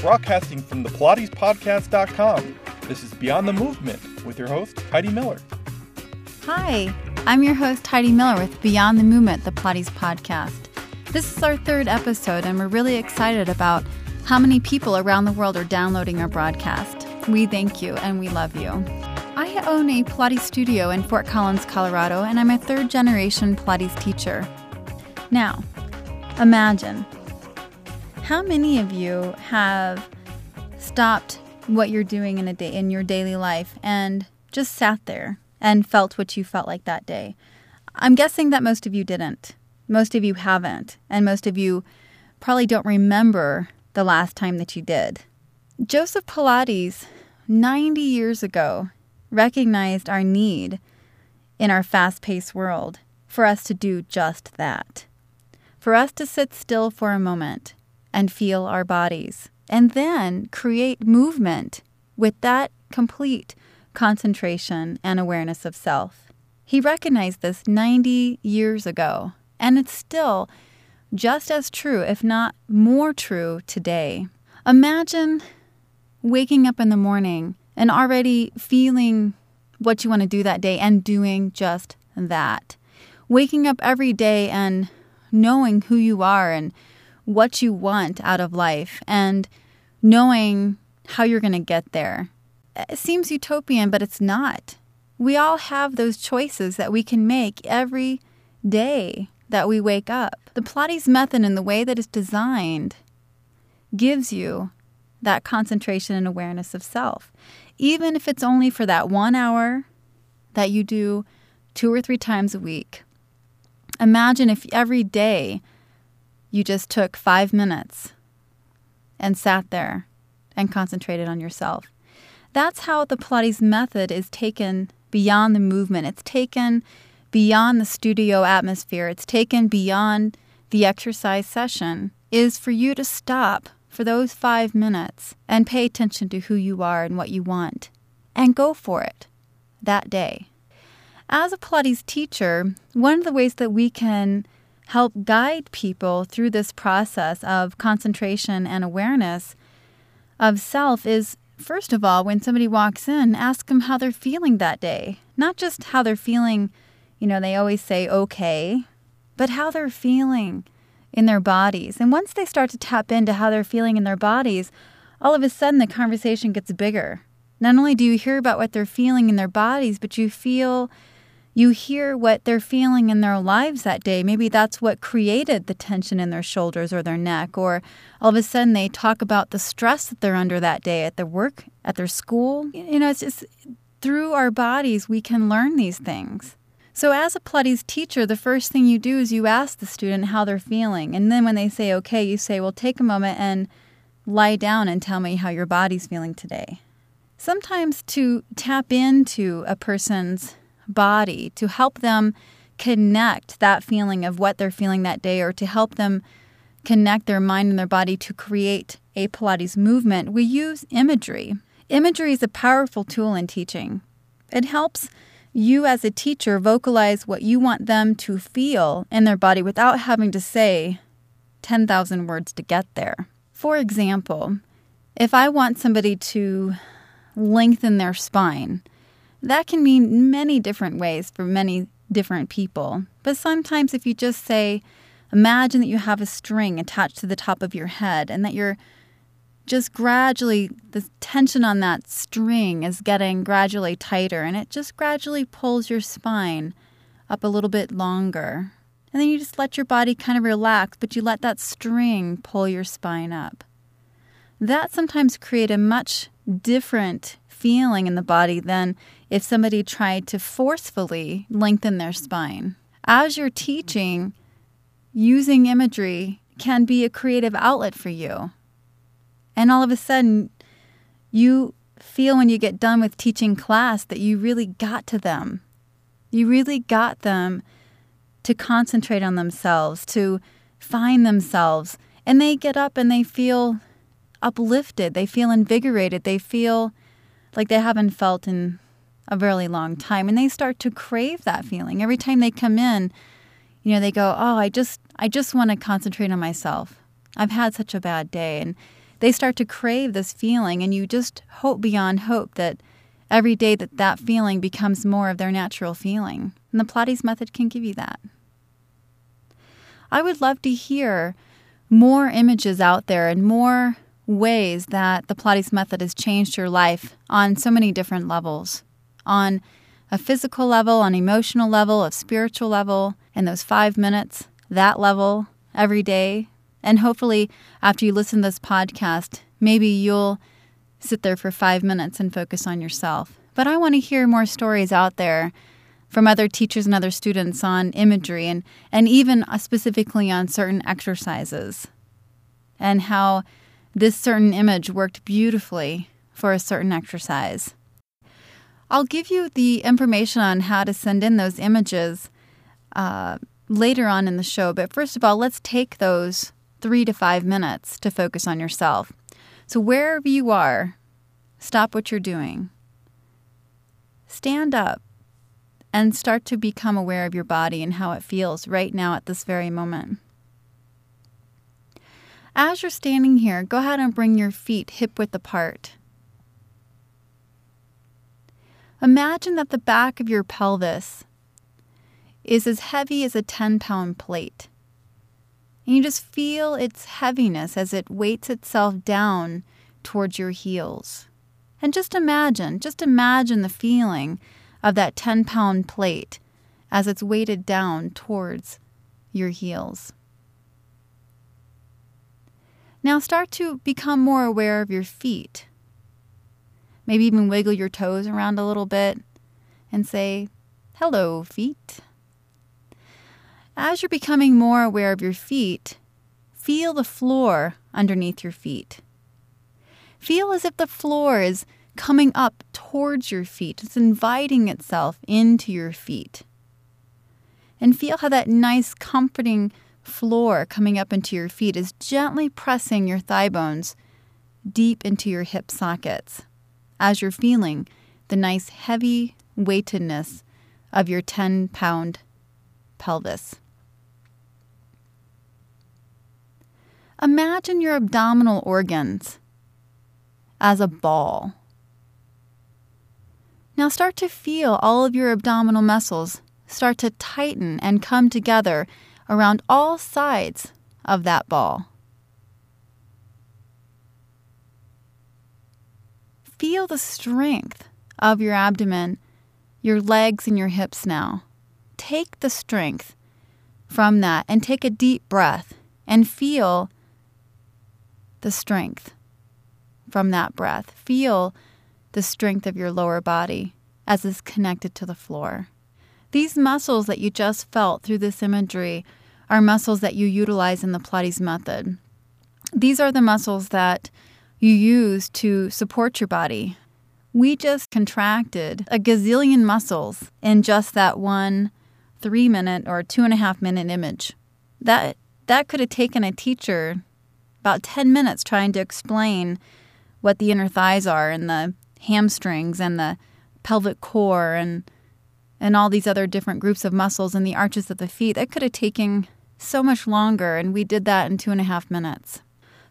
broadcasting from the PilatesPodcast.com. This is Beyond the Movement with your host, Heidi Miller. Hi, I'm your host, Heidi Miller with Beyond the Movement, the Pilates Podcast. This is our third episode, and we're really excited about how many people around the world are downloading our broadcast. We thank you and we love you. I own a Pilates studio in Fort Collins, Colorado, and I'm a third generation Pilates teacher. Now, imagine how many of you have stopped what you're doing in a day in your daily life and just sat there and felt what you felt like that day. I'm guessing that most of you didn't. Most of you haven't, and most of you probably don't remember the last time that you did. Joseph Pilates, 90 years ago, recognized our need in our fast paced world for us to do just that. For us to sit still for a moment and feel our bodies, and then create movement with that complete concentration and awareness of self. He recognized this 90 years ago, and it's still just as true, if not more true, today. Imagine waking up in the morning and already feeling what you want to do that day and doing just that. Waking up every day and knowing who you are and what you want out of life and knowing how you're going to get there. It seems utopian, but it's not. We all have those choices that we can make every day that we wake up. The Pilates method and the way that it's designed gives you that concentration and awareness of self. Even if it's only for that one hour that you do two or three times a week. Imagine if every day you just took five minutes and sat there and concentrated on yourself. That's how the Pilates method is taken beyond the movement. It's taken beyond the studio atmosphere. It's taken beyond the exercise session. Is for you to stop for those five minutes and pay attention to who you are and what you want and go for it that day. As a Pilates teacher, one of the ways that we can help guide people through this process of concentration and awareness of self is first of all, when somebody walks in, ask them how they're feeling that day. Not just how they're feeling, you know, they always say okay, but how they're feeling in their bodies. And once they start to tap into how they're feeling in their bodies, all of a sudden the conversation gets bigger. Not only do you hear about what they're feeling in their bodies, but you feel you hear what they're feeling in their lives that day. Maybe that's what created the tension in their shoulders or their neck, or all of a sudden they talk about the stress that they're under that day at their work, at their school. You know, it's just through our bodies we can learn these things. So, as a Pilates teacher, the first thing you do is you ask the student how they're feeling. And then when they say okay, you say, well, take a moment and lie down and tell me how your body's feeling today. Sometimes to tap into a person's body to help them connect that feeling of what they're feeling that day or to help them connect their mind and their body to create a Pilates movement, we use imagery. Imagery is a powerful tool in teaching. It helps you as a teacher vocalize what you want them to feel in their body without having to say 10,000 words to get there. For example, if I want somebody to lengthen their spine, that can mean many different ways for many different people. But sometimes, if you just say, imagine that you have a string attached to the top of your head and that you're just gradually, the tension on that string is getting gradually tighter and it just gradually pulls your spine up a little bit longer. And then you just let your body kind of relax, but you let that string pull your spine up. That sometimes create a much different feeling in the body than if somebody tried to forcefully lengthen their spine. As you're teaching, using imagery can be a creative outlet for you. And all of a sudden, you feel when you get done with teaching class that you really got to them. You really got them to concentrate on themselves, to find themselves. And they get up and they feel uplifted, they feel invigorated, they feel like they haven't felt in a really long time and they start to crave that feeling every time they come in you know they go oh i just i just want to concentrate on myself i've had such a bad day and they start to crave this feeling, and you just hope beyond hope that every day that that feeling becomes more of their natural feeling. And the Pilates method can give you that. I would love to hear more images out there and more ways that the Pilates method has changed your life on so many different levels on a physical level, on emotional level, a spiritual level, in those five minutes, that level every day. And hopefully, after you listen to this podcast, maybe you'll sit there for five minutes and focus on yourself. But I want to hear more stories out there from other teachers and other students on imagery and, and even uh, specifically on certain exercises and how this certain image worked beautifully for a certain exercise. I'll give you the information on how to send in those images uh, later on in the show, but first of all, let's take those three to five minutes to focus on yourself. So, wherever you are, stop what you're doing. Stand up and start to become aware of your body and how it feels right now at this very moment. As you're standing here, go ahead and bring your feet hip width apart. Imagine that the back of your pelvis is as heavy as a 10 pound plate. And you just feel its heaviness as it weights itself down towards your heels. And just imagine, just imagine the feeling of that 10 pound plate as it's weighted down towards your heels. Now start to become more aware of your feet. Maybe even wiggle your toes around a little bit and say, Hello, feet. As you're becoming more aware of your feet, feel the floor underneath your feet. Feel as if the floor is coming up towards your feet, it's inviting itself into your feet. And feel how that nice, comforting floor coming up into your feet is gently pressing your thigh bones deep into your hip sockets as you're feeling the nice heavy weightedness of your 10 pound pelvis. Imagine your abdominal organs as a ball. Now start to feel all of your abdominal muscles start to tighten and come together around all sides of that ball. Feel the strength of your abdomen, your legs, and your hips now. Take the strength from that and take a deep breath and feel the strength from that breath. Feel the strength of your lower body as it's connected to the floor. These muscles that you just felt through this imagery are muscles that you utilize in the Pilates method. These are the muscles that you use to support your body. We just contracted a gazillion muscles in just that one three minute or two and a half minute image. That that could have taken a teacher about 10 minutes trying to explain what the inner thighs are and the hamstrings and the pelvic core and and all these other different groups of muscles and the arches of the feet. That could have taken so much longer, and we did that in two and a half minutes.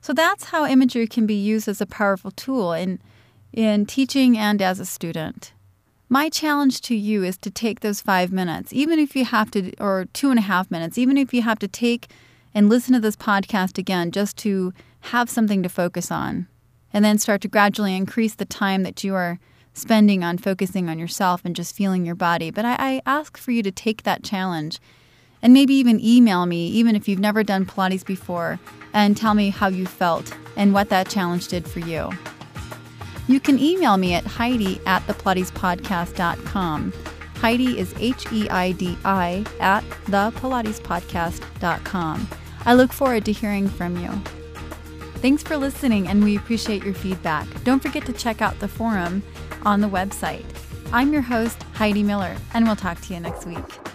So that's how imagery can be used as a powerful tool in, in teaching and as a student. My challenge to you is to take those five minutes, even if you have to, or two and a half minutes, even if you have to take and listen to this podcast again just to have something to focus on, and then start to gradually increase the time that you are spending on focusing on yourself and just feeling your body. But I, I ask for you to take that challenge and maybe even email me, even if you've never done Pilates before, and tell me how you felt and what that challenge did for you. You can email me at Heidi at thepilatespodcast.com. Heidi is H E I D I at thepilatespodcast.com. I look forward to hearing from you. Thanks for listening, and we appreciate your feedback. Don't forget to check out the forum on the website. I'm your host, Heidi Miller, and we'll talk to you next week.